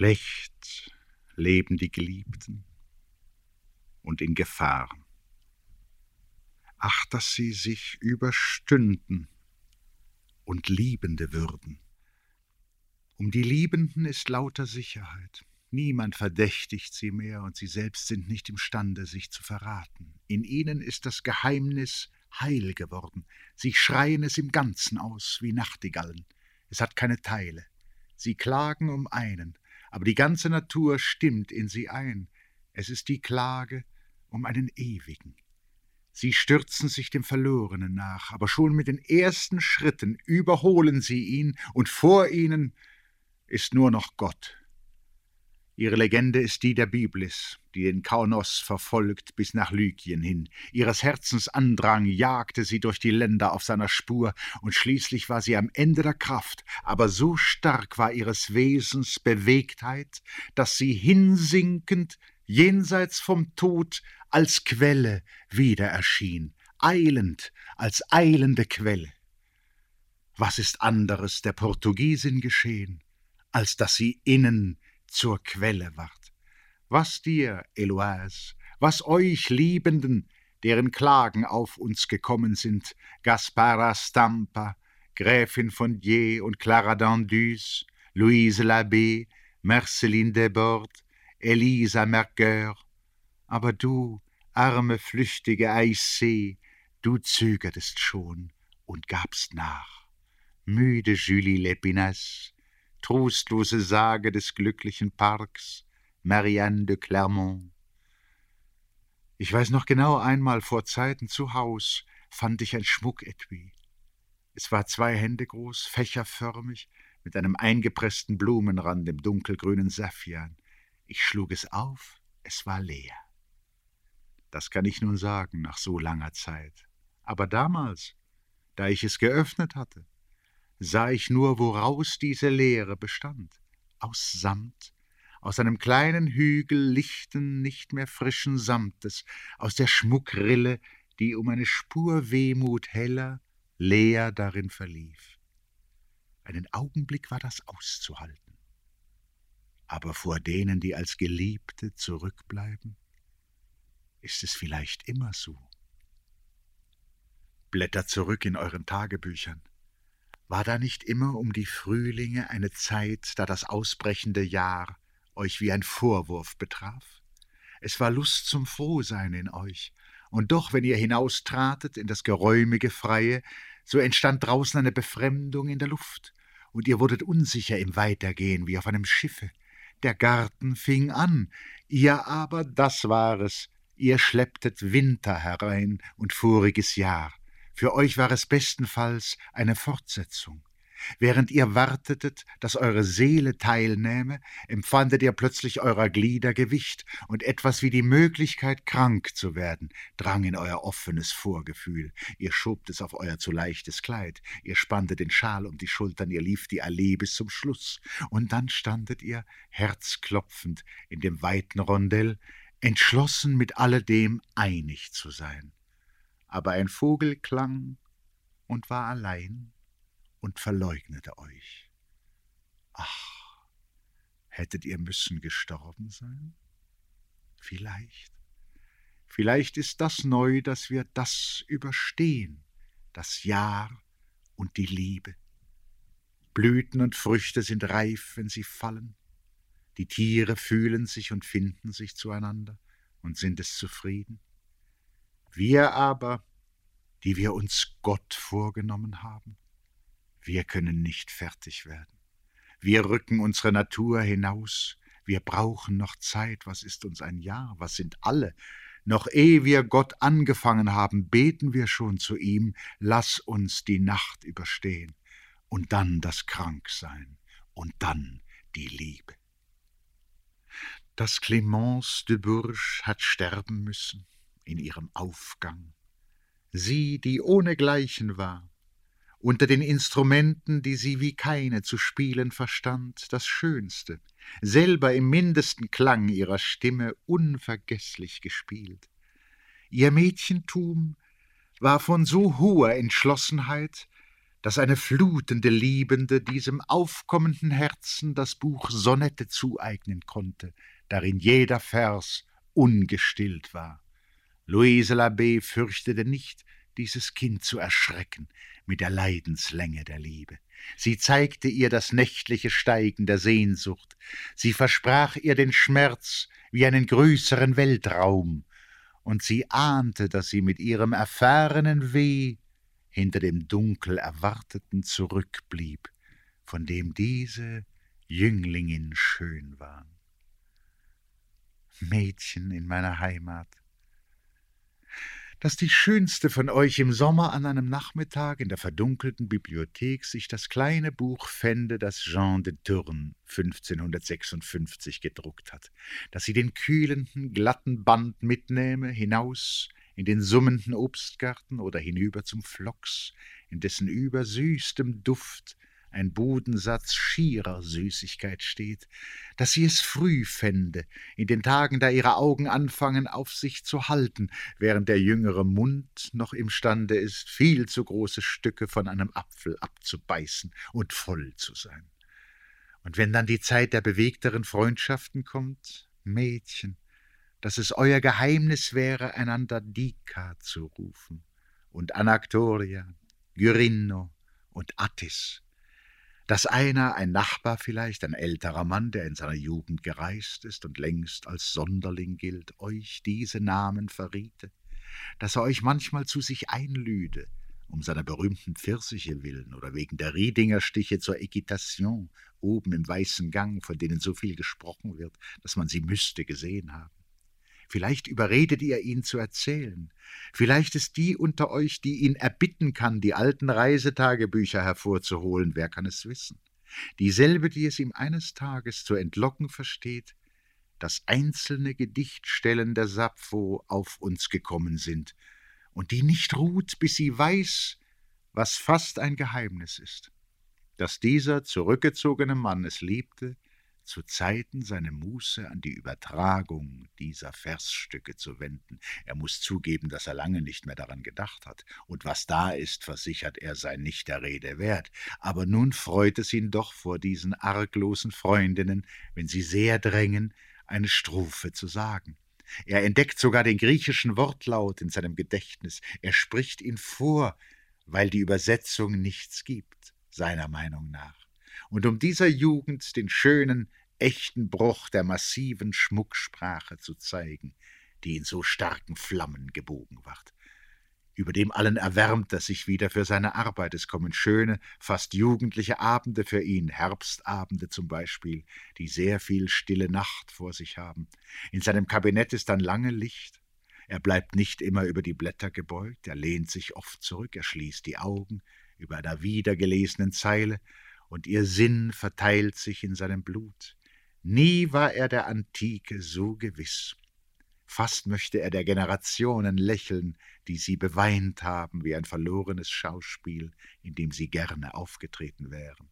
Schlecht leben die Geliebten und in Gefahr. Ach, dass sie sich überstünden und Liebende würden. Um die Liebenden ist lauter Sicherheit. Niemand verdächtigt sie mehr, und sie selbst sind nicht imstande, sich zu verraten. In ihnen ist das Geheimnis heil geworden. Sie schreien es im Ganzen aus, wie Nachtigallen. Es hat keine Teile. Sie klagen um einen, aber die ganze Natur stimmt in sie ein. Es ist die Klage um einen Ewigen. Sie stürzen sich dem Verlorenen nach, aber schon mit den ersten Schritten überholen sie ihn, und vor ihnen ist nur noch Gott. Ihre Legende ist die der Biblis, die den Kaunos verfolgt bis nach Lykien hin. Ihres Herzens Andrang jagte sie durch die Länder auf seiner Spur, und schließlich war sie am Ende der Kraft, aber so stark war ihres Wesens Bewegtheit, dass sie hinsinkend jenseits vom Tod als Quelle wieder erschien, eilend als eilende Quelle. Was ist anderes der Portugiesin geschehen, als dass sie innen zur Quelle ward? Was dir, Eloise, was euch Liebenden, deren Klagen auf uns gekommen sind, Gaspara Stampa, Gräfin von Die und Clara d'Andus, Louise Labbé, Marceline Desbordes, Elisa Mercœur, aber du, arme flüchtige Aissee, du zögertest schon und gabst nach. Müde Julie Lépinasse, trostlose Sage des glücklichen Parks, Marianne de Clermont. Ich weiß noch genau einmal vor Zeiten zu Haus fand ich ein Schmucketui. Es war zwei Hände groß, fächerförmig, mit einem eingepressten Blumenrand im dunkelgrünen Saffian. Ich schlug es auf, es war leer. Das kann ich nun sagen nach so langer Zeit. Aber damals, da ich es geöffnet hatte, sah ich nur, woraus diese Leere bestand. Aus Samt, aus einem kleinen Hügel lichten, nicht mehr frischen Samtes, aus der Schmuckrille, die um eine Spur Wehmut heller, leer darin verlief. Einen Augenblick war das auszuhalten. Aber vor denen, die als Geliebte zurückbleiben, ist es vielleicht immer so? Blättert zurück in euren Tagebüchern. War da nicht immer um die Frühlinge eine Zeit, da das ausbrechende Jahr euch wie ein Vorwurf betraf? Es war Lust zum Frohsein in euch, und doch, wenn ihr hinaustratet in das geräumige Freie, so entstand draußen eine Befremdung in der Luft, und ihr wurdet unsicher im Weitergehen wie auf einem Schiffe. Der Garten fing an, ihr aber, das war es, Ihr schlepptet Winter herein und voriges Jahr. Für euch war es bestenfalls eine Fortsetzung. Während ihr wartetet, dass eure Seele teilnähme, empfandet ihr plötzlich eurer Glieder Gewicht, und etwas wie die Möglichkeit, krank zu werden, drang in euer offenes Vorgefühl. Ihr schobt es auf euer zu leichtes Kleid, ihr spanntet den Schal um die Schultern, ihr lief die Allee bis zum Schluss, und dann standet ihr, herzklopfend, in dem weiten Rondell, entschlossen mit alledem einig zu sein. Aber ein Vogel klang und war allein und verleugnete euch. Ach, hättet ihr müssen gestorben sein? Vielleicht. Vielleicht ist das neu, dass wir das überstehen, das Jahr und die Liebe. Blüten und Früchte sind reif, wenn sie fallen. Die Tiere fühlen sich und finden sich zueinander und sind es zufrieden. Wir aber, die wir uns Gott vorgenommen haben, wir können nicht fertig werden. Wir rücken unsere Natur hinaus, wir brauchen noch Zeit, was ist uns ein Jahr, was sind alle, noch ehe wir Gott angefangen haben, beten wir schon zu ihm, lass uns die Nacht überstehen, und dann das Kranksein, und dann die Liebe. Dass Clemence de Bourges hat sterben müssen in ihrem Aufgang. Sie, die ohnegleichen war, unter den Instrumenten, die sie wie keine zu spielen verstand, das Schönste, selber im mindesten Klang ihrer Stimme unvergeßlich gespielt. Ihr Mädchentum war von so hoher Entschlossenheit, dass eine flutende Liebende diesem aufkommenden Herzen das Buch Sonette zueignen konnte, darin jeder Vers ungestillt war. Louise Labbé fürchtete nicht, dieses Kind zu erschrecken mit der Leidenslänge der Liebe. Sie zeigte ihr das nächtliche Steigen der Sehnsucht, sie versprach ihr den Schmerz wie einen größeren Weltraum, und sie ahnte, dass sie mit ihrem erfahrenen Weh hinter dem dunkel Erwarteten zurückblieb, von dem diese Jünglingin schön war. Mädchen in meiner Heimat, dass die schönste von euch im Sommer an einem Nachmittag in der verdunkelten Bibliothek sich das kleine Buch fände, das Jean de Tourne 1556 gedruckt hat, dass sie den kühlenden, glatten Band mitnehme hinaus in den summenden Obstgarten oder hinüber zum Flocks, in dessen übersüßtem Duft ein Bodensatz schierer Süßigkeit steht, dass sie es früh fände, in den Tagen, da ihre Augen anfangen, auf sich zu halten, während der jüngere Mund noch imstande ist, viel zu große Stücke von einem Apfel abzubeißen und voll zu sein. Und wenn dann die Zeit der bewegteren Freundschaften kommt, Mädchen, dass es euer Geheimnis wäre, einander Dika zu rufen, und Anaktoria, Gyrinno und Attis, dass einer, ein Nachbar vielleicht, ein älterer Mann, der in seiner Jugend gereist ist und längst als Sonderling gilt, euch diese Namen verriete, dass er euch manchmal zu sich einlüde, um seiner berühmten Pfirsiche willen oder wegen der Riedingerstiche zur Equitation oben im weißen Gang, von denen so viel gesprochen wird, dass man sie müsste gesehen haben. Vielleicht überredet ihr ihn zu erzählen. Vielleicht ist die unter euch, die ihn erbitten kann, die alten Reisetagebücher hervorzuholen, wer kann es wissen? Dieselbe, die es ihm eines Tages zu entlocken versteht, dass einzelne Gedichtstellen der Sappho auf uns gekommen sind und die nicht ruht, bis sie weiß, was fast ein Geheimnis ist, dass dieser zurückgezogene Mann es liebte, zu Zeiten seine Muße an die Übertragung dieser Versstücke zu wenden. Er muss zugeben, dass er lange nicht mehr daran gedacht hat, und was da ist, versichert er, sei nicht der Rede wert. Aber nun freut es ihn doch vor diesen arglosen Freundinnen, wenn sie sehr drängen, eine Strophe zu sagen. Er entdeckt sogar den griechischen Wortlaut in seinem Gedächtnis, er spricht ihn vor, weil die Übersetzung nichts gibt, seiner Meinung nach und um dieser Jugend den schönen, echten Bruch der massiven Schmucksprache zu zeigen, die in so starken Flammen gebogen ward. Über dem allen erwärmt er sich wieder für seine Arbeit. Es kommen schöne, fast jugendliche Abende für ihn, Herbstabende zum Beispiel, die sehr viel stille Nacht vor sich haben. In seinem Kabinett ist dann lange Licht. Er bleibt nicht immer über die Blätter gebeugt, er lehnt sich oft zurück, er schließt die Augen über einer wiedergelesenen Zeile, und ihr Sinn verteilt sich in seinem Blut. Nie war er der Antike so gewiss. Fast möchte er der Generationen lächeln, die sie beweint haben wie ein verlorenes Schauspiel, in dem sie gerne aufgetreten wären.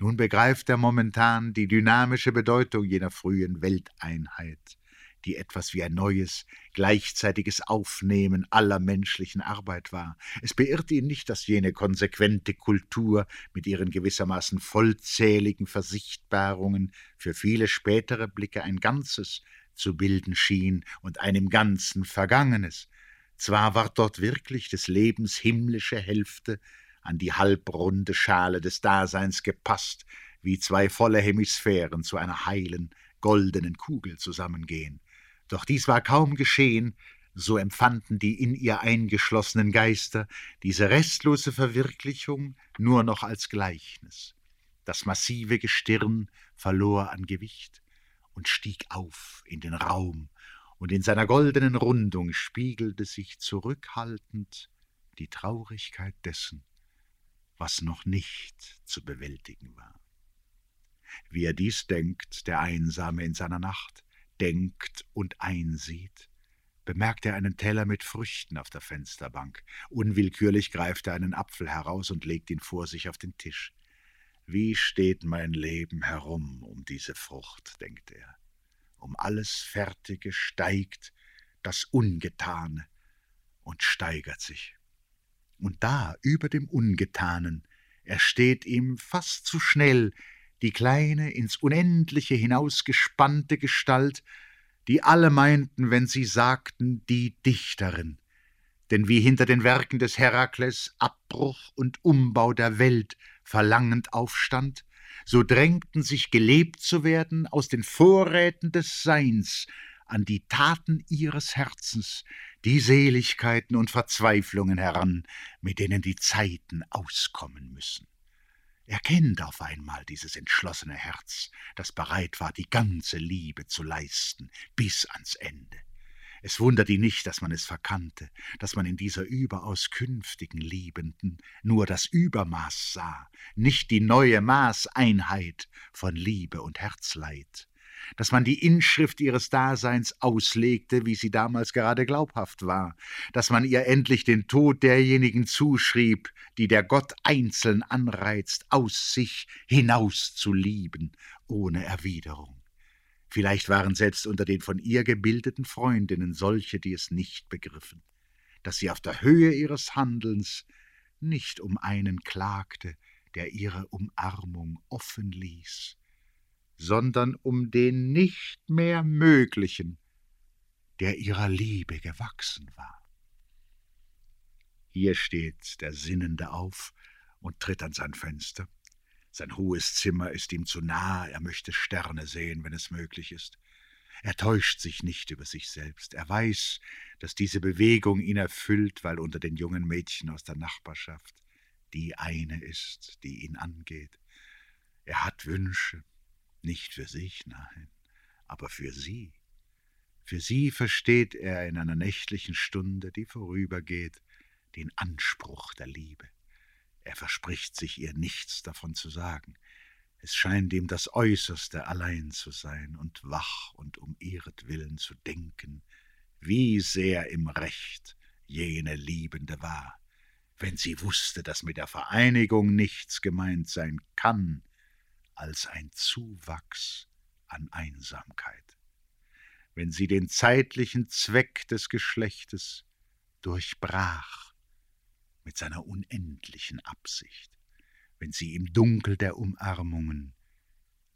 Nun begreift er momentan die dynamische Bedeutung jener frühen Welteinheit, die etwas wie ein neues, gleichzeitiges Aufnehmen aller menschlichen Arbeit war. Es beirrt ihn nicht, dass jene konsequente Kultur mit ihren gewissermaßen vollzähligen Versichtbarungen für viele spätere Blicke ein Ganzes zu bilden schien und ein im Ganzen Vergangenes. Zwar ward dort wirklich des Lebens himmlische Hälfte an die halbrunde Schale des Daseins gepasst, wie zwei volle Hemisphären zu einer heilen, goldenen Kugel zusammengehen. Doch dies war kaum geschehen, so empfanden die in ihr eingeschlossenen Geister diese restlose Verwirklichung nur noch als Gleichnis. Das massive Gestirn verlor an Gewicht und stieg auf in den Raum, und in seiner goldenen Rundung spiegelte sich zurückhaltend die Traurigkeit dessen, was noch nicht zu bewältigen war. Wie er dies denkt, der Einsame in seiner Nacht, denkt und einsieht, bemerkt er einen Teller mit Früchten auf der Fensterbank. Unwillkürlich greift er einen Apfel heraus und legt ihn vor sich auf den Tisch. Wie steht mein Leben herum um diese Frucht, denkt er. Um alles Fertige steigt das Ungetane und steigert sich. Und da, über dem Ungetanen, ersteht ihm fast zu schnell die kleine, ins Unendliche hinausgespannte Gestalt, die alle meinten, wenn sie sagten, die Dichterin. Denn wie hinter den Werken des Herakles Abbruch und Umbau der Welt verlangend aufstand, so drängten sich gelebt zu werden aus den Vorräten des Seins an die Taten ihres Herzens, die Seligkeiten und Verzweiflungen heran, mit denen die Zeiten auskommen müssen. Er kennt auf einmal dieses entschlossene Herz, das bereit war, die ganze Liebe zu leisten, bis ans Ende. Es wundert ihn nicht, dass man es verkannte, dass man in dieser überaus künftigen Liebenden nur das Übermaß sah, nicht die neue Maßeinheit von Liebe und Herzleid dass man die Inschrift ihres Daseins auslegte, wie sie damals gerade glaubhaft war, dass man ihr endlich den Tod derjenigen zuschrieb, die der Gott einzeln anreizt, aus sich hinaus zu lieben, ohne Erwiderung. Vielleicht waren selbst unter den von ihr gebildeten Freundinnen solche, die es nicht begriffen, dass sie auf der Höhe ihres Handelns nicht um einen klagte, der ihre Umarmung offen ließ, sondern um den nicht mehr Möglichen, der ihrer Liebe gewachsen war. Hier steht der Sinnende auf und tritt an sein Fenster. Sein hohes Zimmer ist ihm zu nah, er möchte Sterne sehen, wenn es möglich ist. Er täuscht sich nicht über sich selbst. Er weiß, dass diese Bewegung ihn erfüllt, weil unter den jungen Mädchen aus der Nachbarschaft die eine ist, die ihn angeht. Er hat Wünsche, nicht für sich, nein, aber für sie. Für sie versteht er in einer nächtlichen Stunde, die vorübergeht, den Anspruch der Liebe. Er verspricht sich ihr nichts davon zu sagen. Es scheint ihm das Äußerste allein zu sein und wach und um ihretwillen zu denken, wie sehr im Recht jene Liebende war, wenn sie wusste, dass mit der Vereinigung nichts gemeint sein kann, als ein Zuwachs an Einsamkeit. Wenn sie den zeitlichen Zweck des Geschlechtes durchbrach mit seiner unendlichen Absicht, wenn sie im Dunkel der Umarmungen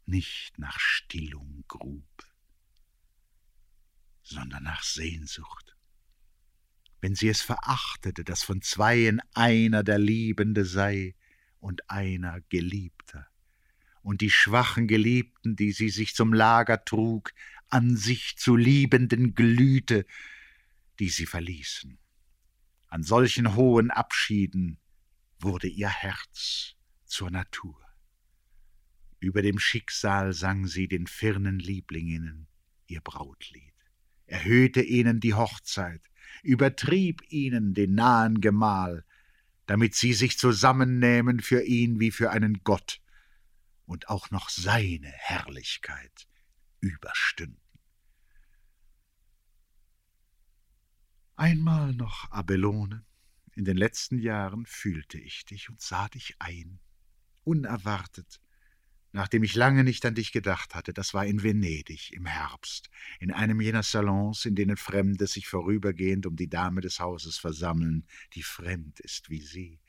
nicht nach Stillung grub, sondern nach Sehnsucht, wenn sie es verachtete, dass von zweien einer der Liebende sei und einer Geliebter, und die schwachen Geliebten, die sie sich zum Lager trug, an sich zu Liebenden glühte, die sie verließen. An solchen hohen Abschieden wurde ihr Herz zur Natur. Über dem Schicksal sang sie den firnen Lieblingen ihr Brautlied, erhöhte ihnen die Hochzeit, übertrieb ihnen den nahen Gemahl, damit sie sich zusammennähmen für ihn wie für einen Gott, und auch noch seine Herrlichkeit überstünden. Einmal noch, Abelone, in den letzten Jahren fühlte ich dich und sah dich ein, unerwartet, nachdem ich lange nicht an dich gedacht hatte, das war in Venedig im Herbst, in einem jener Salons, in denen Fremde sich vorübergehend um die Dame des Hauses versammeln, die fremd ist wie sie.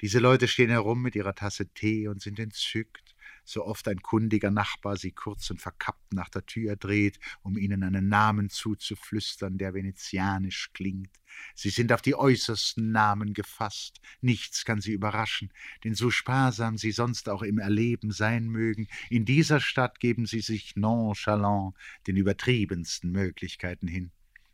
Diese Leute stehen herum mit ihrer Tasse Tee und sind entzückt, so oft ein kundiger Nachbar sie kurz und verkappt nach der Tür dreht, um ihnen einen Namen zuzuflüstern, der venezianisch klingt. Sie sind auf die äußersten Namen gefasst, nichts kann sie überraschen, denn so sparsam sie sonst auch im Erleben sein mögen, in dieser Stadt geben sie sich nonchalant den übertriebensten Möglichkeiten hin.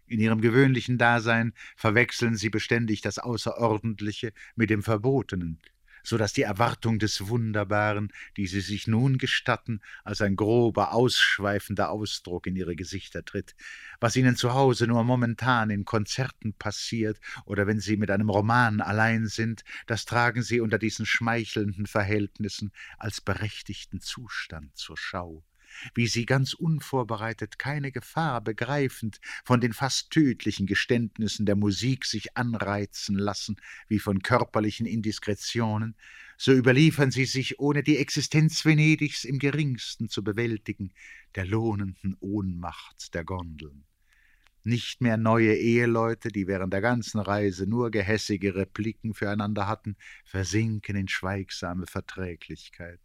In ihrem gewöhnlichen Dasein verwechseln sie beständig das Außerordentliche mit dem Verbotenen, so dass die Erwartung des Wunderbaren, die sie sich nun gestatten, als ein grober, ausschweifender Ausdruck in ihre Gesichter tritt, was ihnen zu Hause nur momentan in Konzerten passiert oder wenn sie mit einem Roman allein sind, das tragen sie unter diesen schmeichelnden Verhältnissen als berechtigten Zustand zur Schau wie sie ganz unvorbereitet, keine Gefahr begreifend, von den fast tödlichen Geständnissen der Musik sich anreizen lassen, wie von körperlichen Indiskretionen, so überliefern sie sich, ohne die Existenz Venedigs im geringsten zu bewältigen, der lohnenden Ohnmacht der Gondeln. nicht mehr neue Eheleute, die während der ganzen Reise nur gehässige Repliken füreinander hatten, versinken in schweigsame Verträglichkeit.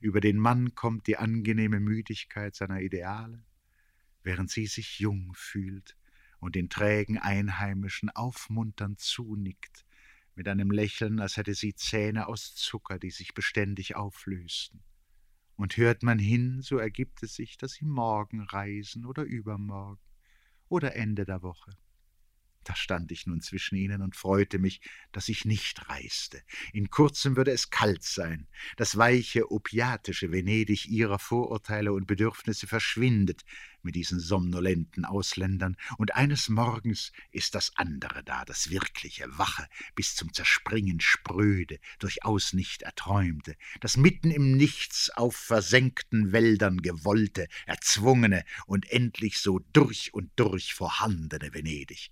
Über den Mann kommt die angenehme Müdigkeit seiner Ideale, während sie sich jung fühlt und den trägen Einheimischen aufmunternd zunickt, mit einem Lächeln, als hätte sie Zähne aus Zucker, die sich beständig auflösten. Und hört man hin, so ergibt es sich, dass sie morgen reisen oder übermorgen oder Ende der Woche. Da stand ich nun zwischen ihnen und freute mich, dass ich nicht reiste. In kurzem würde es kalt sein. Das weiche, opiatische Venedig ihrer Vorurteile und Bedürfnisse verschwindet mit diesen somnolenten Ausländern, und eines Morgens ist das andere da, das wirkliche, wache, bis zum Zerspringen spröde, durchaus nicht erträumte, das mitten im Nichts auf versenkten Wäldern gewollte, erzwungene und endlich so durch und durch vorhandene Venedig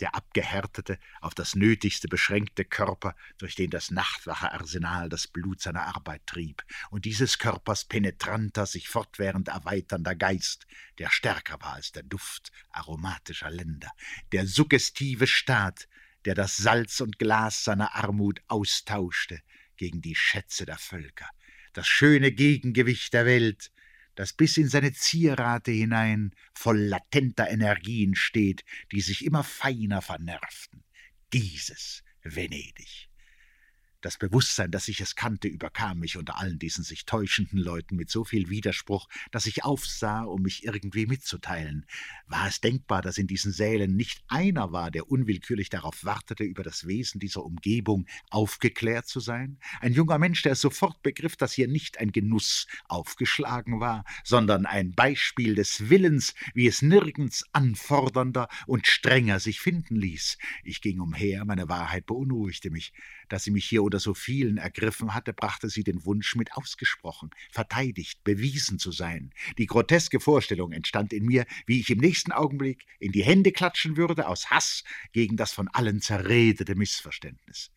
der abgehärtete, auf das Nötigste beschränkte Körper, durch den das nachtwache Arsenal das Blut seiner Arbeit trieb, und dieses Körpers penetranter, sich fortwährend erweiternder Geist, der stärker war als der Duft aromatischer Länder, der suggestive Staat, der das Salz und Glas seiner Armut austauschte gegen die Schätze der Völker, das schöne Gegengewicht der Welt, das bis in seine Zierate hinein voll latenter Energien steht, die sich immer feiner vernervten. Dieses Venedig. Das Bewusstsein, dass ich es kannte, überkam mich unter allen diesen sich täuschenden Leuten mit so viel Widerspruch, dass ich aufsah, um mich irgendwie mitzuteilen. War es denkbar, dass in diesen Sälen nicht einer war, der unwillkürlich darauf wartete, über das Wesen dieser Umgebung aufgeklärt zu sein? Ein junger Mensch, der sofort begriff, dass hier nicht ein Genuss aufgeschlagen war, sondern ein Beispiel des Willens, wie es nirgends anfordernder und strenger sich finden ließ. Ich ging umher, meine Wahrheit beunruhigte mich. Dass sie mich hier unter so vielen ergriffen hatte, brachte sie den Wunsch mit ausgesprochen, verteidigt, bewiesen zu sein. Die groteske Vorstellung entstand in mir, wie ich im nächsten Augenblick in die Hände klatschen würde aus Hass gegen das von allen zerredete Missverständnis.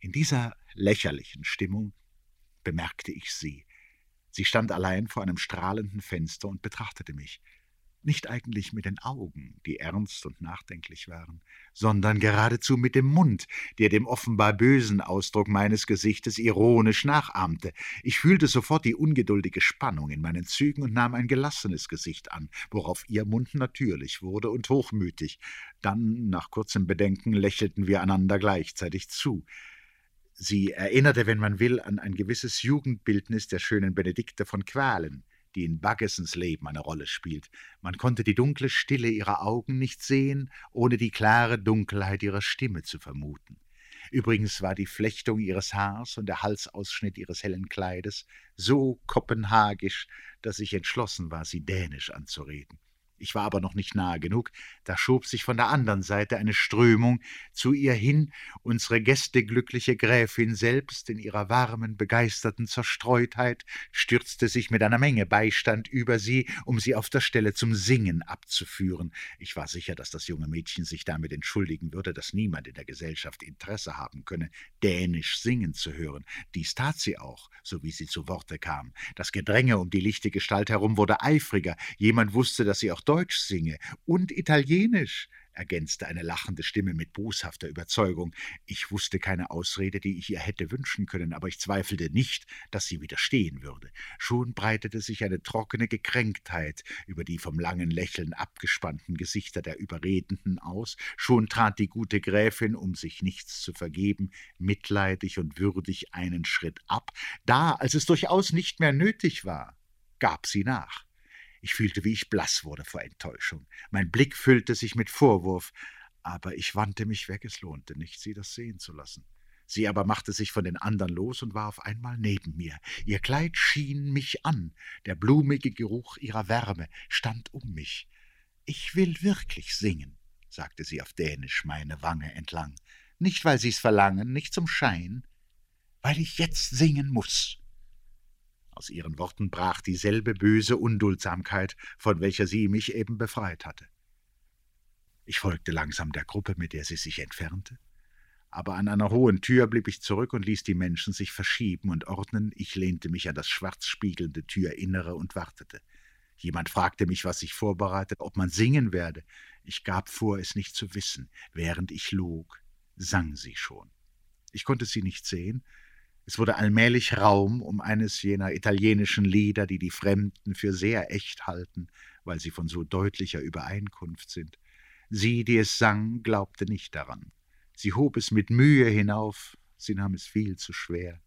In dieser lächerlichen Stimmung bemerkte ich sie. Sie stand allein vor einem strahlenden Fenster und betrachtete mich nicht eigentlich mit den Augen, die ernst und nachdenklich waren, sondern geradezu mit dem Mund, der dem offenbar bösen Ausdruck meines Gesichtes ironisch nachahmte. Ich fühlte sofort die ungeduldige Spannung in meinen Zügen und nahm ein gelassenes Gesicht an, worauf ihr Mund natürlich wurde und hochmütig. Dann, nach kurzem Bedenken, lächelten wir einander gleichzeitig zu. Sie erinnerte, wenn man will, an ein gewisses Jugendbildnis der schönen Benedikte von Qualen die in Baggesens Leben eine Rolle spielt. Man konnte die dunkle Stille ihrer Augen nicht sehen, ohne die klare Dunkelheit ihrer Stimme zu vermuten. Übrigens war die Flechtung ihres Haars und der Halsausschnitt ihres hellen Kleides so kopenhagisch, dass ich entschlossen war, sie dänisch anzureden. Ich war aber noch nicht nahe genug, da schob sich von der anderen Seite eine Strömung zu ihr hin, unsere gästeglückliche Gräfin selbst in ihrer warmen, begeisterten Zerstreutheit stürzte sich mit einer Menge Beistand über sie, um sie auf der Stelle zum Singen abzuführen. Ich war sicher, dass das junge Mädchen sich damit entschuldigen würde, dass niemand in der Gesellschaft Interesse haben könne, Dänisch singen zu hören. Dies tat sie auch, so wie sie zu Worte kam. Das Gedränge um die lichte Gestalt herum wurde eifriger, jemand wusste, dass sie auch Deutsch singe und Italienisch, ergänzte eine lachende Stimme mit boshafter Überzeugung. Ich wusste keine Ausrede, die ich ihr hätte wünschen können, aber ich zweifelte nicht, dass sie widerstehen würde. Schon breitete sich eine trockene Gekränktheit über die vom langen Lächeln abgespannten Gesichter der Überredenden aus, schon trat die gute Gräfin, um sich nichts zu vergeben, mitleidig und würdig einen Schritt ab, da, als es durchaus nicht mehr nötig war, gab sie nach. Ich fühlte, wie ich blass wurde vor Enttäuschung. Mein Blick füllte sich mit Vorwurf, aber ich wandte mich weg, es lohnte nicht, sie das sehen zu lassen. Sie aber machte sich von den anderen los und war auf einmal neben mir. Ihr Kleid schien mich an, der blumige Geruch ihrer Wärme stand um mich. Ich will wirklich singen, sagte sie auf Dänisch meine Wange entlang. Nicht, weil Sie's verlangen, nicht zum Schein, weil ich jetzt singen muss. Aus ihren Worten brach dieselbe böse Unduldsamkeit, von welcher sie mich eben befreit hatte. Ich folgte langsam der Gruppe, mit der sie sich entfernte, aber an einer hohen Tür blieb ich zurück und ließ die Menschen sich verschieben und ordnen, ich lehnte mich an das schwarz spiegelnde Türinnere und wartete. Jemand fragte mich, was ich vorbereitet, ob man singen werde. Ich gab vor, es nicht zu wissen. Während ich log, sang sie schon. Ich konnte sie nicht sehen. Es wurde allmählich Raum um eines jener italienischen Lieder, die die Fremden für sehr echt halten, weil sie von so deutlicher Übereinkunft sind. Sie, die es sang, glaubte nicht daran. Sie hob es mit Mühe hinauf, sie nahm es viel zu schwer.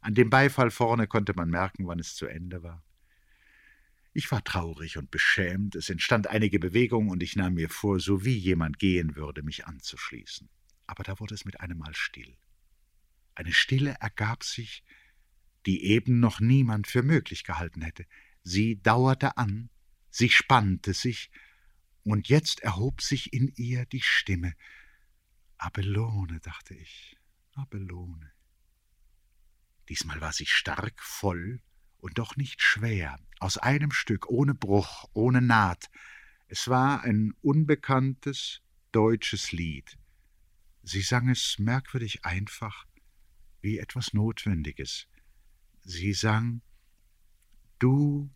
An dem Beifall vorne konnte man merken, wann es zu Ende war. Ich war traurig und beschämt, es entstand einige Bewegung, und ich nahm mir vor, so wie jemand gehen würde, mich anzuschließen. Aber da wurde es mit einem Mal still. Eine Stille ergab sich, die eben noch niemand für möglich gehalten hätte. Sie dauerte an, sie spannte sich, und jetzt erhob sich in ihr die Stimme. Abelone, dachte ich, Abelone. Diesmal war sie stark, voll und doch nicht schwer, aus einem Stück, ohne Bruch, ohne Naht. Es war ein unbekanntes deutsches Lied. Sie sang es merkwürdig einfach, wie etwas Notwendiges. Sie sang Du,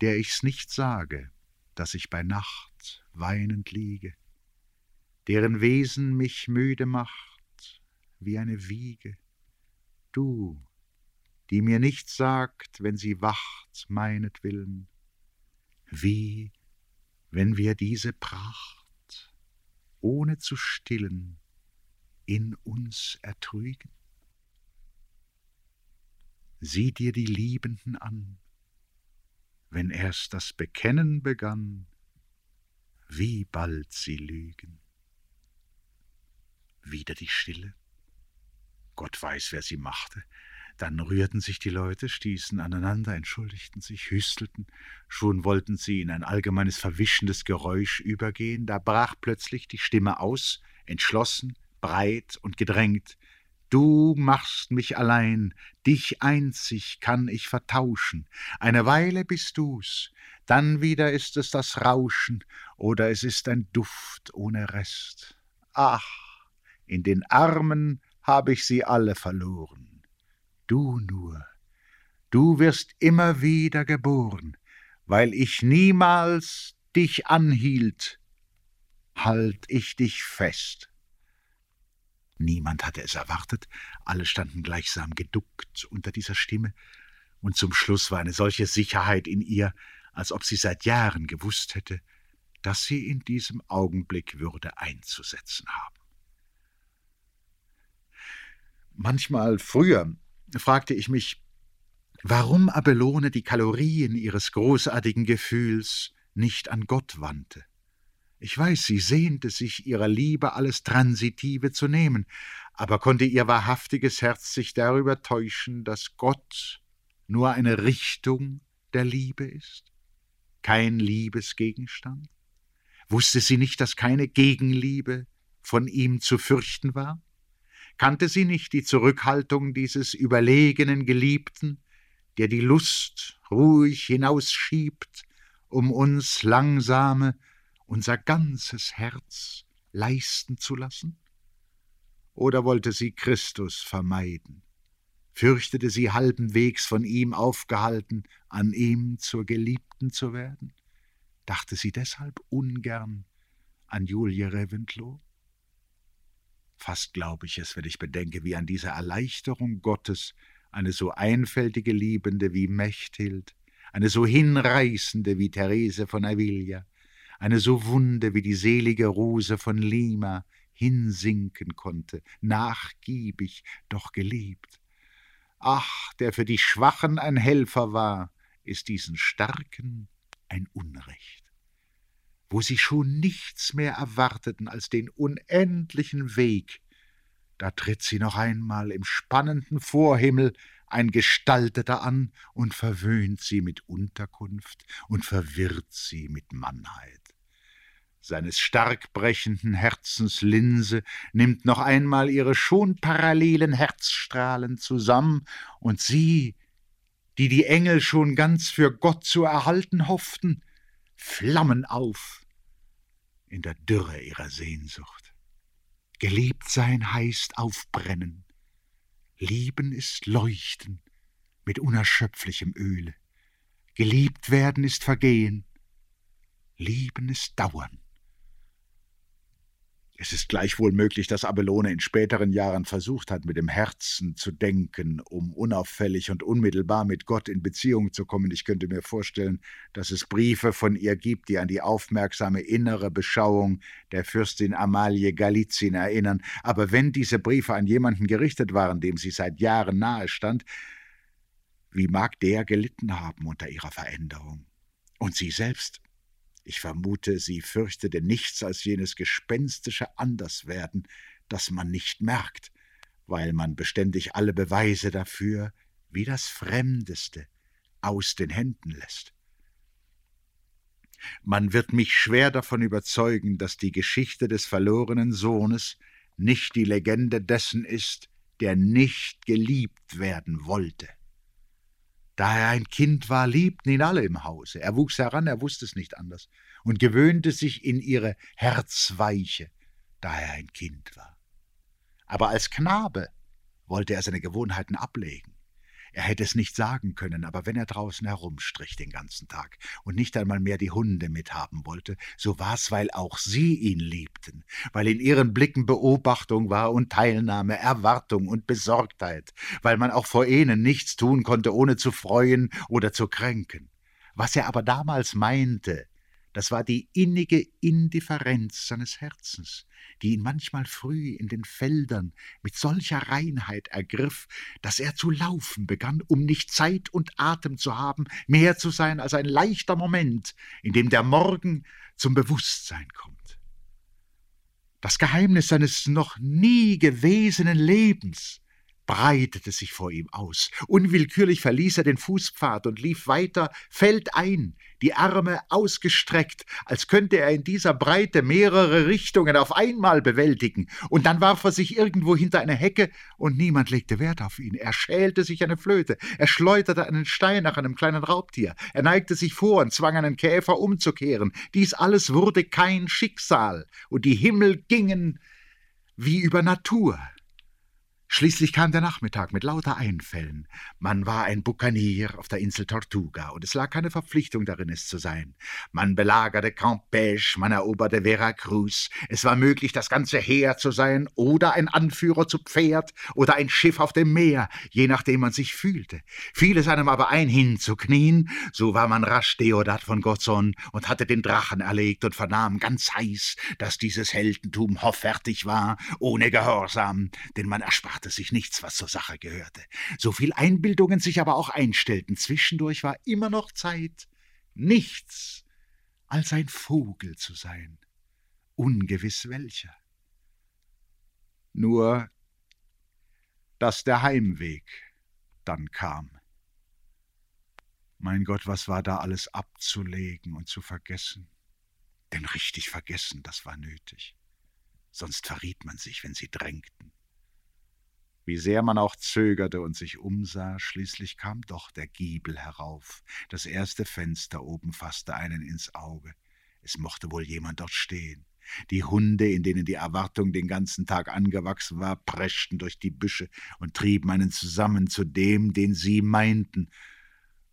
der ich's nicht sage, dass ich bei Nacht weinend liege, deren Wesen mich müde macht wie eine Wiege, du, die mir nichts sagt, wenn sie wacht meinetwillen, wie wenn wir diese Pracht, ohne zu stillen, in uns ertrügen? Sieh dir die Liebenden an, wenn erst das Bekennen begann, wie bald sie lügen. Wieder die Stille. Gott weiß, wer sie machte. Dann rührten sich die Leute, stießen aneinander, entschuldigten sich, hüstelten, schon wollten sie in ein allgemeines verwischendes Geräusch übergehen, da brach plötzlich die Stimme aus, entschlossen, breit und gedrängt. Du machst mich allein, dich einzig kann ich vertauschen. Eine Weile bist du's, dann wieder ist es das Rauschen, oder es ist ein Duft ohne Rest. Ach, in den Armen hab ich sie alle verloren du nur, du wirst immer wieder geboren, weil ich niemals dich anhielt, halt ich dich fest. Niemand hatte es erwartet, alle standen gleichsam geduckt unter dieser Stimme, und zum Schluss war eine solche Sicherheit in ihr, als ob sie seit Jahren gewusst hätte, dass sie in diesem Augenblick würde einzusetzen haben. Manchmal früher, fragte ich mich, warum Abelone die Kalorien ihres großartigen Gefühls nicht an Gott wandte. Ich weiß, sie sehnte sich ihrer Liebe alles Transitive zu nehmen, aber konnte ihr wahrhaftiges Herz sich darüber täuschen, dass Gott nur eine Richtung der Liebe ist, kein Liebesgegenstand? Wusste sie nicht, dass keine Gegenliebe von ihm zu fürchten war? Kannte sie nicht die Zurückhaltung dieses überlegenen Geliebten, der die Lust ruhig hinausschiebt, um uns langsame, unser ganzes Herz leisten zu lassen? Oder wollte sie Christus vermeiden? Fürchtete sie halbenwegs von ihm aufgehalten, an ihm zur Geliebten zu werden? Dachte sie deshalb ungern an Julie Reventlow? Fast glaube ich es, wenn ich bedenke, wie an dieser Erleichterung Gottes eine so einfältige Liebende wie Mechthild, eine so hinreißende wie Therese von Avila, eine so wunde wie die selige Rose von Lima hinsinken konnte, nachgiebig, doch geliebt. Ach, der für die Schwachen ein Helfer war, ist diesen Starken ein Unrecht wo sie schon nichts mehr erwarteten als den unendlichen Weg, da tritt sie noch einmal im spannenden Vorhimmel ein Gestalteter an und verwöhnt sie mit Unterkunft und verwirrt sie mit Mannheit. Seines stark brechenden Herzens Linse nimmt noch einmal ihre schon parallelen Herzstrahlen zusammen, und sie, die die Engel schon ganz für Gott zu erhalten hofften, flammen auf in der Dürre ihrer Sehnsucht. Geliebt sein heißt aufbrennen. Lieben ist Leuchten mit unerschöpflichem Öle. Geliebt werden ist Vergehen, Lieben ist Dauern. Es ist gleichwohl möglich, dass Abelone in späteren Jahren versucht hat, mit dem Herzen zu denken, um unauffällig und unmittelbar mit Gott in Beziehung zu kommen. Ich könnte mir vorstellen, dass es Briefe von ihr gibt, die an die aufmerksame innere Beschauung der Fürstin Amalie Galizien erinnern. Aber wenn diese Briefe an jemanden gerichtet waren, dem sie seit Jahren nahe stand, wie mag der gelitten haben unter ihrer Veränderung? Und sie selbst? Ich vermute, sie fürchtete nichts als jenes gespenstische Anderswerden, das man nicht merkt, weil man beständig alle Beweise dafür, wie das Fremdeste, aus den Händen lässt. Man wird mich schwer davon überzeugen, dass die Geschichte des verlorenen Sohnes nicht die Legende dessen ist, der nicht geliebt werden wollte. Da er ein Kind war, liebten ihn alle im Hause. Er wuchs heran, er wusste es nicht anders, und gewöhnte sich in ihre Herzweiche, da er ein Kind war. Aber als Knabe wollte er seine Gewohnheiten ablegen. Er hätte es nicht sagen können, aber wenn er draußen herumstrich den ganzen Tag und nicht einmal mehr die Hunde mithaben wollte, so war's, weil auch sie ihn liebten, weil in ihren Blicken Beobachtung war und Teilnahme, Erwartung und Besorgtheit, weil man auch vor ihnen nichts tun konnte, ohne zu freuen oder zu kränken. Was er aber damals meinte, das war die innige Indifferenz seines Herzens, die ihn manchmal früh in den Feldern mit solcher Reinheit ergriff, dass er zu laufen begann, um nicht Zeit und Atem zu haben, mehr zu sein als ein leichter Moment, in dem der Morgen zum Bewusstsein kommt. Das Geheimnis seines noch nie gewesenen Lebens breitete sich vor ihm aus. Unwillkürlich verließ er den Fußpfad und lief weiter feldein, die Arme ausgestreckt, als könnte er in dieser Breite mehrere Richtungen auf einmal bewältigen, und dann warf er sich irgendwo hinter eine Hecke, und niemand legte Wert auf ihn. Er schälte sich eine Flöte, er schleuderte einen Stein nach einem kleinen Raubtier, er neigte sich vor und zwang einen Käfer umzukehren. Dies alles wurde kein Schicksal, und die Himmel gingen wie über Natur. Schließlich kam der Nachmittag mit lauter Einfällen. Man war ein Bukanier auf der Insel Tortuga, und es lag keine Verpflichtung darin, es zu sein. Man belagerte Campeche, man eroberte Veracruz. Es war möglich, das ganze Heer zu sein, oder ein Anführer zu Pferd, oder ein Schiff auf dem Meer, je nachdem man sich fühlte. Fiel es einem aber ein, hinzuknien, so war man rasch Deodat von Gozon und hatte den Drachen erlegt und vernahm ganz heiß, dass dieses Heldentum hoffärtig war, ohne Gehorsam, denn man ersparte machte sich nichts, was zur Sache gehörte. So viel Einbildungen sich aber auch einstellten, zwischendurch war immer noch Zeit, nichts als ein Vogel zu sein, ungewiss welcher. Nur, dass der Heimweg dann kam. Mein Gott, was war da alles abzulegen und zu vergessen? Denn richtig vergessen, das war nötig. Sonst verriet man sich, wenn sie drängten. Wie sehr man auch zögerte und sich umsah, schließlich kam doch der Giebel herauf. Das erste Fenster oben fasste einen ins Auge. Es mochte wohl jemand dort stehen. Die Hunde, in denen die Erwartung den ganzen Tag angewachsen war, preschten durch die Büsche und trieben einen zusammen zu dem, den sie meinten.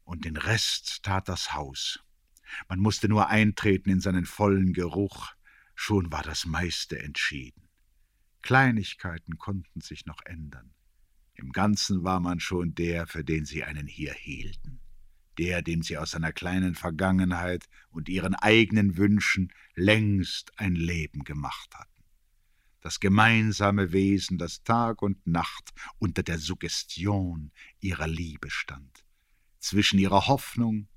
Und den Rest tat das Haus. Man musste nur eintreten in seinen vollen Geruch, schon war das meiste entschieden. Kleinigkeiten konnten sich noch ändern. Im Ganzen war man schon der, für den sie einen hier hielten, der, dem sie aus seiner kleinen Vergangenheit und ihren eigenen Wünschen längst ein Leben gemacht hatten. Das gemeinsame Wesen, das Tag und Nacht unter der Suggestion ihrer Liebe stand, zwischen ihrer Hoffnung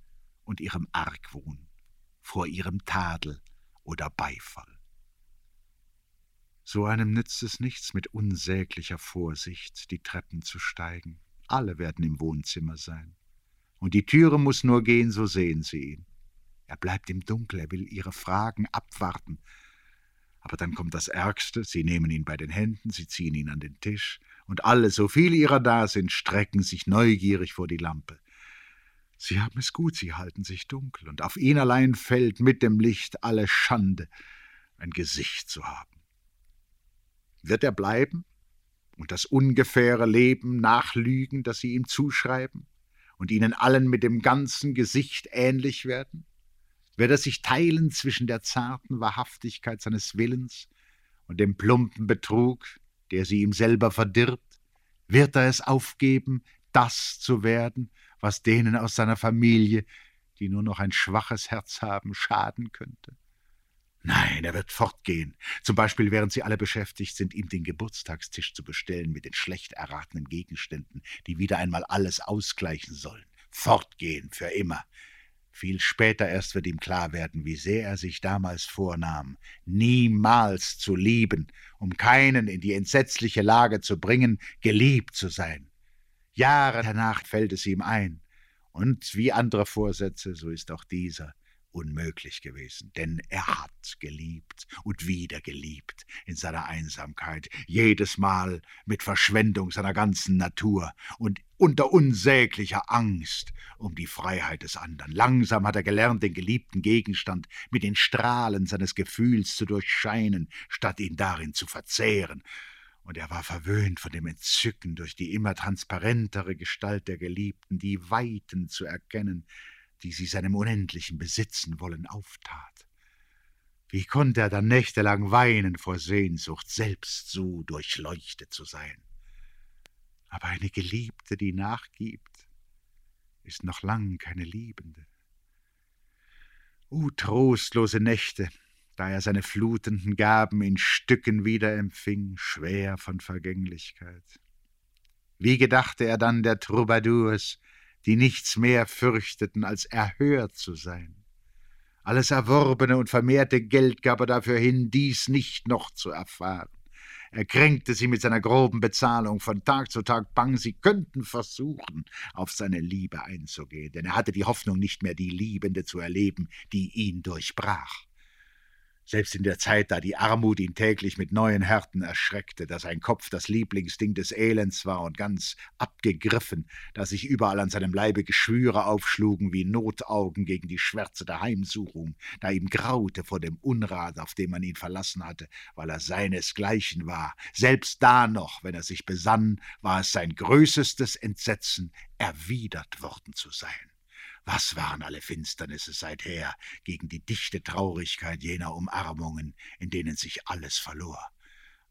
und ihrem Argwohn, vor ihrem Tadel oder Beifall. So einem nützt es nichts, mit unsäglicher Vorsicht die Treppen zu steigen. Alle werden im Wohnzimmer sein. Und die Türe muss nur gehen, so sehen sie ihn. Er bleibt im Dunkel, er will ihre Fragen abwarten. Aber dann kommt das Ärgste, sie nehmen ihn bei den Händen, sie ziehen ihn an den Tisch, und alle, so viele ihrer da sind, strecken sich neugierig vor die Lampe. Sie haben es gut, sie halten sich dunkel, und auf ihn allein fällt mit dem Licht alle Schande, ein Gesicht zu haben. Wird er bleiben und das ungefähre Leben nachlügen, das sie ihm zuschreiben? und ihnen allen mit dem ganzen Gesicht ähnlich werden? Wird er sich teilen zwischen der zarten Wahrhaftigkeit seines Willens und dem plumpen Betrug, der sie ihm selber verdirbt? Wird er es aufgeben, das zu werden, was denen aus seiner Familie, die nur noch ein schwaches Herz haben, schaden könnte? Nein, er wird fortgehen, zum Beispiel während sie alle beschäftigt sind, ihm den Geburtstagstisch zu bestellen mit den schlecht erratenen Gegenständen, die wieder einmal alles ausgleichen sollen. Fortgehen für immer. Viel später erst wird ihm klar werden, wie sehr er sich damals vornahm, niemals zu lieben, um keinen in die entsetzliche Lage zu bringen, geliebt zu sein. Jahre danach fällt es ihm ein, und wie andere Vorsätze, so ist auch dieser unmöglich gewesen, denn er hat geliebt und wieder geliebt in seiner Einsamkeit, jedes Mal mit Verschwendung seiner ganzen Natur und unter unsäglicher Angst um die Freiheit des anderen. Langsam hat er gelernt, den geliebten Gegenstand mit den Strahlen seines Gefühls zu durchscheinen, statt ihn darin zu verzehren, und er war verwöhnt von dem Entzücken, durch die immer transparentere Gestalt der Geliebten die Weiten zu erkennen, die sie seinem unendlichen Besitzen wollen, auftat. Wie konnte er dann nächtelang weinen vor Sehnsucht, selbst so durchleuchtet zu sein? Aber eine Geliebte, die nachgibt, ist noch lang keine Liebende. O uh, trostlose Nächte, da er seine flutenden Gaben in Stücken wiederempfing, schwer von Vergänglichkeit. Wie gedachte er dann der Troubadours, die nichts mehr fürchteten, als erhört zu sein. Alles erworbene und vermehrte Geld gab er dafür hin, dies nicht noch zu erfahren. Er kränkte sie mit seiner groben Bezahlung von Tag zu Tag bang, sie könnten versuchen, auf seine Liebe einzugehen, denn er hatte die Hoffnung, nicht mehr die Liebende zu erleben, die ihn durchbrach selbst in der Zeit, da die Armut ihn täglich mit neuen Härten erschreckte, da sein Kopf das Lieblingsding des Elends war und ganz abgegriffen, da sich überall an seinem Leibe Geschwüre aufschlugen wie Notaugen gegen die Schwärze der Heimsuchung, da ihm graute vor dem Unrat, auf dem man ihn verlassen hatte, weil er seinesgleichen war. Selbst da noch, wenn er sich besann, war es sein größestes Entsetzen, erwidert worden zu sein. Was waren alle Finsternisse seither gegen die dichte Traurigkeit jener Umarmungen, in denen sich alles verlor?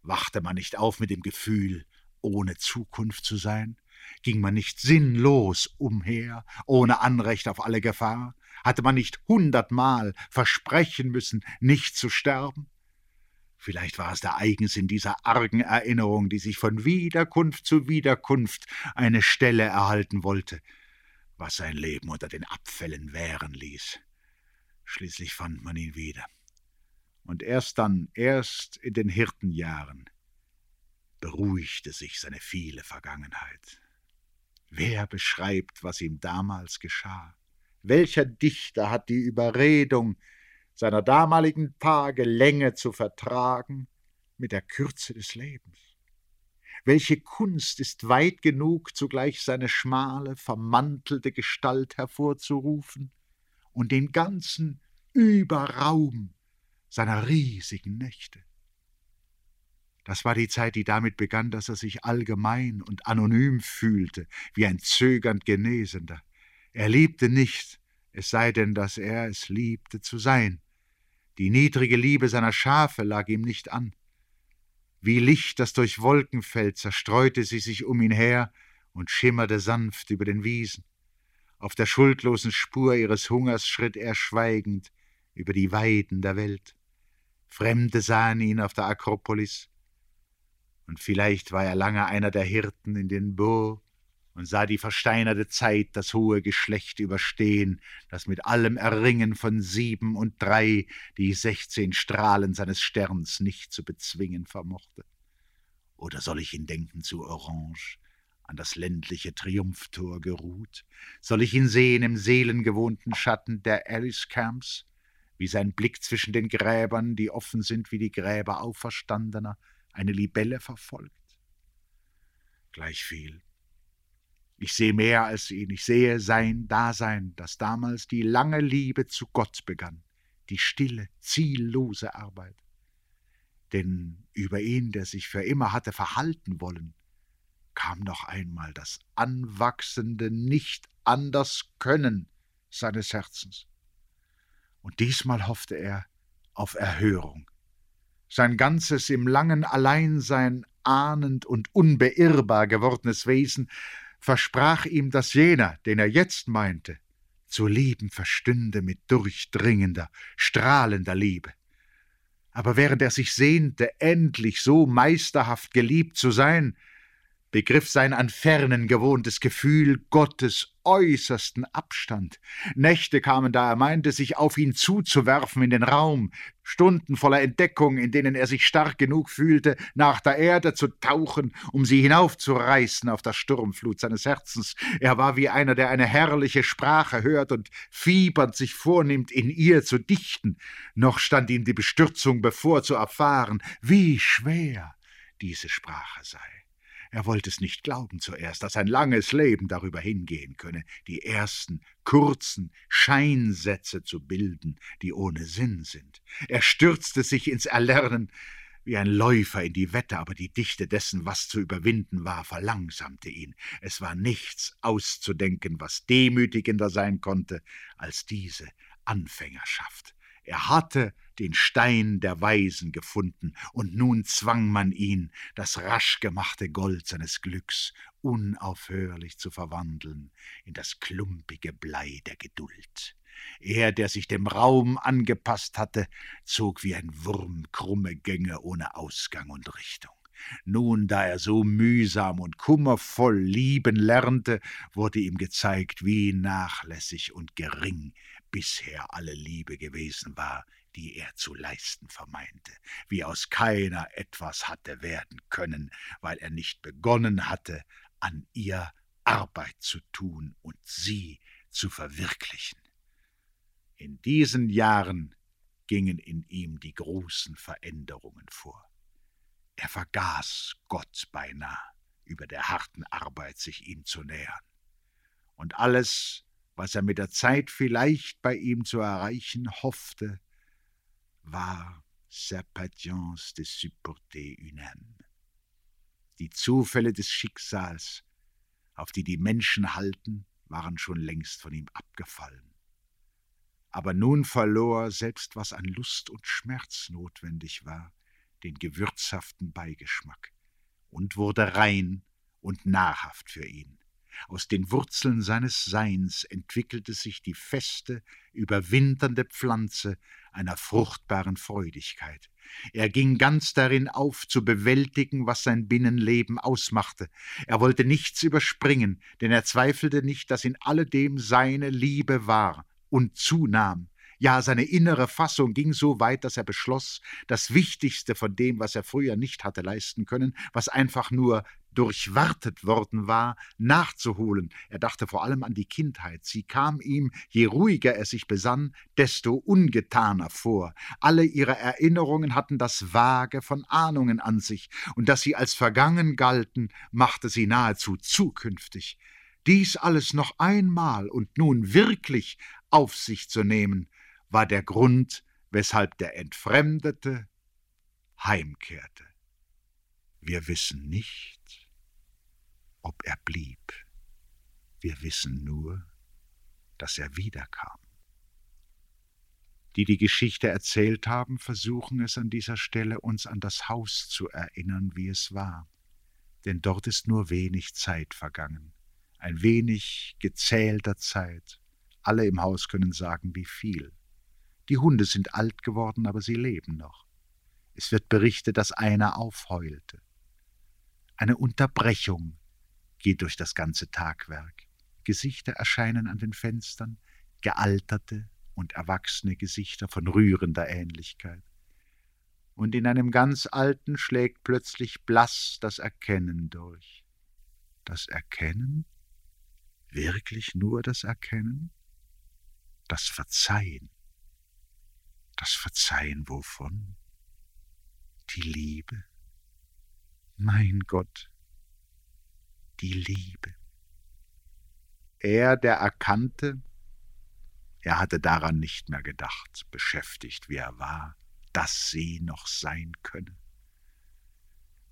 Wachte man nicht auf mit dem Gefühl, ohne Zukunft zu sein? Ging man nicht sinnlos umher, ohne Anrecht auf alle Gefahr? Hatte man nicht hundertmal versprechen müssen, nicht zu sterben? Vielleicht war es der Eigensinn dieser argen Erinnerung, die sich von Wiederkunft zu Wiederkunft eine Stelle erhalten wollte, was sein Leben unter den Abfällen währen ließ. Schließlich fand man ihn wieder. Und erst dann, erst in den Hirtenjahren, beruhigte sich seine viele Vergangenheit. Wer beschreibt, was ihm damals geschah? Welcher Dichter hat die Überredung, seiner damaligen Tage Länge zu vertragen mit der Kürze des Lebens? Welche Kunst ist weit genug, zugleich seine schmale, vermantelte Gestalt hervorzurufen und den ganzen Überraum seiner riesigen Nächte? Das war die Zeit, die damit begann, dass er sich allgemein und anonym fühlte, wie ein zögernd Genesender. Er liebte nicht, es sei denn, dass er es liebte zu sein. Die niedrige Liebe seiner Schafe lag ihm nicht an. Wie Licht, das durch Wolken fällt, zerstreute sie sich um ihn her und schimmerte sanft über den Wiesen. Auf der schuldlosen Spur ihres Hungers schritt er schweigend über die Weiden der Welt. Fremde sahen ihn auf der Akropolis, und vielleicht war er lange einer der Hirten in den Bourgs, und sah die versteinerte Zeit das hohe Geschlecht überstehen, das mit allem Erringen von sieben und drei die sechzehn Strahlen seines Sterns nicht zu bezwingen vermochte. Oder soll ich ihn denken zu Orange, an das ländliche Triumphtor geruht? Soll ich ihn sehen im seelengewohnten Schatten der Alice Camps, wie sein Blick zwischen den Gräbern, die offen sind wie die Gräber Auferstandener, eine Libelle verfolgt? Gleichviel, ich sehe mehr als ihn, ich sehe sein Dasein, das damals die lange Liebe zu Gott begann, die stille, ziellose Arbeit. Denn über ihn, der sich für immer hatte verhalten wollen, kam noch einmal das anwachsende nicht anders können seines Herzens. Und diesmal hoffte er auf Erhörung. Sein ganzes im langen Alleinsein ahnend und unbeirrbar gewordenes Wesen versprach ihm, dass jener, den er jetzt meinte, zu lieben verstünde mit durchdringender, strahlender Liebe. Aber während er sich sehnte, endlich so meisterhaft geliebt zu sein, begriff sein an Fernen gewohntes Gefühl Gottes äußersten Abstand. Nächte kamen, da er meinte, sich auf ihn zuzuwerfen in den Raum, Stunden voller Entdeckung, in denen er sich stark genug fühlte, nach der Erde zu tauchen, um sie hinaufzureißen auf der Sturmflut seines Herzens. Er war wie einer, der eine herrliche Sprache hört und fiebernd sich vornimmt, in ihr zu dichten. Noch stand ihm die Bestürzung bevor, zu erfahren, wie schwer diese Sprache sei. Er wollte es nicht glauben zuerst, dass ein langes Leben darüber hingehen könne, die ersten kurzen Scheinsätze zu bilden, die ohne Sinn sind. Er stürzte sich ins Erlernen wie ein Läufer in die Wette, aber die Dichte dessen, was zu überwinden war, verlangsamte ihn. Es war nichts auszudenken, was demütigender sein konnte als diese Anfängerschaft. Er hatte den Stein der Weisen gefunden, und nun zwang man ihn, das rasch gemachte Gold seines Glücks unaufhörlich zu verwandeln in das klumpige Blei der Geduld. Er, der sich dem Raum angepasst hatte, zog wie ein Wurm krumme Gänge ohne Ausgang und Richtung. Nun, da er so mühsam und kummervoll lieben lernte, wurde ihm gezeigt, wie nachlässig und gering bisher alle Liebe gewesen war, die er zu leisten vermeinte, wie aus keiner etwas hatte werden können, weil er nicht begonnen hatte, an ihr Arbeit zu tun und sie zu verwirklichen. In diesen Jahren gingen in ihm die großen Veränderungen vor. Er vergaß Gott beinah, über der harten Arbeit sich ihm zu nähern. Und alles, was er mit der Zeit vielleicht bei ihm zu erreichen hoffte, war sa patience de supporter une âme. Die Zufälle des Schicksals, auf die die Menschen halten, waren schon längst von ihm abgefallen. Aber nun verlor selbst was an Lust und Schmerz notwendig war, den gewürzhaften Beigeschmack und wurde rein und nahrhaft für ihn. Aus den Wurzeln seines Seins entwickelte sich die feste, überwinternde Pflanze einer fruchtbaren Freudigkeit. Er ging ganz darin auf, zu bewältigen, was sein Binnenleben ausmachte. Er wollte nichts überspringen, denn er zweifelte nicht, dass in alledem seine Liebe war und zunahm, ja, seine innere Fassung ging so weit, dass er beschloss, das Wichtigste von dem, was er früher nicht hatte leisten können, was einfach nur durchwartet worden war, nachzuholen. Er dachte vor allem an die Kindheit. Sie kam ihm, je ruhiger er sich besann, desto ungetaner vor. Alle ihre Erinnerungen hatten das Vage von Ahnungen an sich, und dass sie als vergangen galten, machte sie nahezu zukünftig. Dies alles noch einmal und nun wirklich auf sich zu nehmen, war der Grund, weshalb der Entfremdete heimkehrte. Wir wissen nicht, ob er blieb. Wir wissen nur, dass er wiederkam. Die die Geschichte erzählt haben, versuchen es an dieser Stelle uns an das Haus zu erinnern, wie es war. Denn dort ist nur wenig Zeit vergangen, ein wenig gezählter Zeit. Alle im Haus können sagen, wie viel. Die Hunde sind alt geworden, aber sie leben noch. Es wird berichtet, dass einer aufheulte. Eine Unterbrechung geht durch das ganze Tagwerk. Gesichter erscheinen an den Fenstern, gealterte und erwachsene Gesichter von rührender Ähnlichkeit. Und in einem ganz alten schlägt plötzlich blass das Erkennen durch. Das Erkennen? Wirklich nur das Erkennen? Das Verzeihen. Das Verzeihen wovon? Die Liebe. Mein Gott, die Liebe. Er, der erkannte, er hatte daran nicht mehr gedacht, beschäftigt wie er war, dass sie noch sein könne.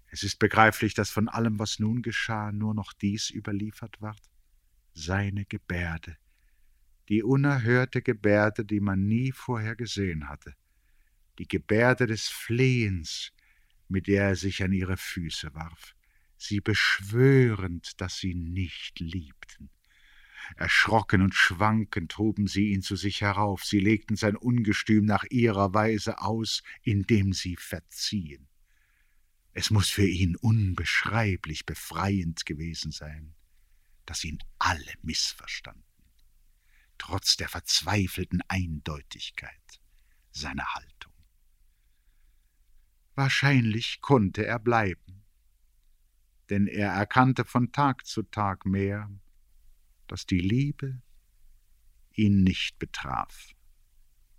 Es ist begreiflich, dass von allem, was nun geschah, nur noch dies überliefert ward. Seine Gebärde, die unerhörte Gebärde, die man nie vorher gesehen hatte, die Gebärde des Flehens, mit der er sich an ihre Füße warf, sie beschwörend, dass sie nicht liebten. Erschrocken und schwankend hoben sie ihn zu sich herauf, sie legten sein Ungestüm nach ihrer Weise aus, indem sie verziehen. Es muss für ihn unbeschreiblich befreiend gewesen sein, dass ihn alle missverstanden, trotz der verzweifelten Eindeutigkeit seiner Haltung. Wahrscheinlich konnte er bleiben, denn er erkannte von Tag zu Tag mehr, dass die Liebe ihn nicht betraf,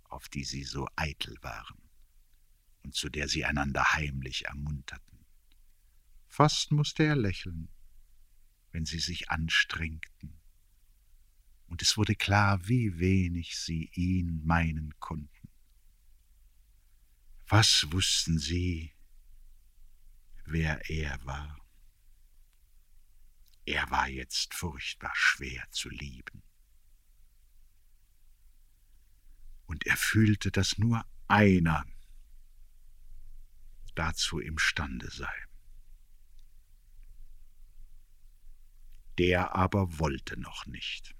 auf die sie so eitel waren und zu der sie einander heimlich ermunterten. Fast musste er lächeln, wenn sie sich anstrengten, und es wurde klar, wie wenig sie ihn meinen konnten. Was wussten sie, wer er war? Er war jetzt furchtbar schwer zu lieben. Und er fühlte, dass nur einer dazu imstande sei. Der aber wollte noch nicht.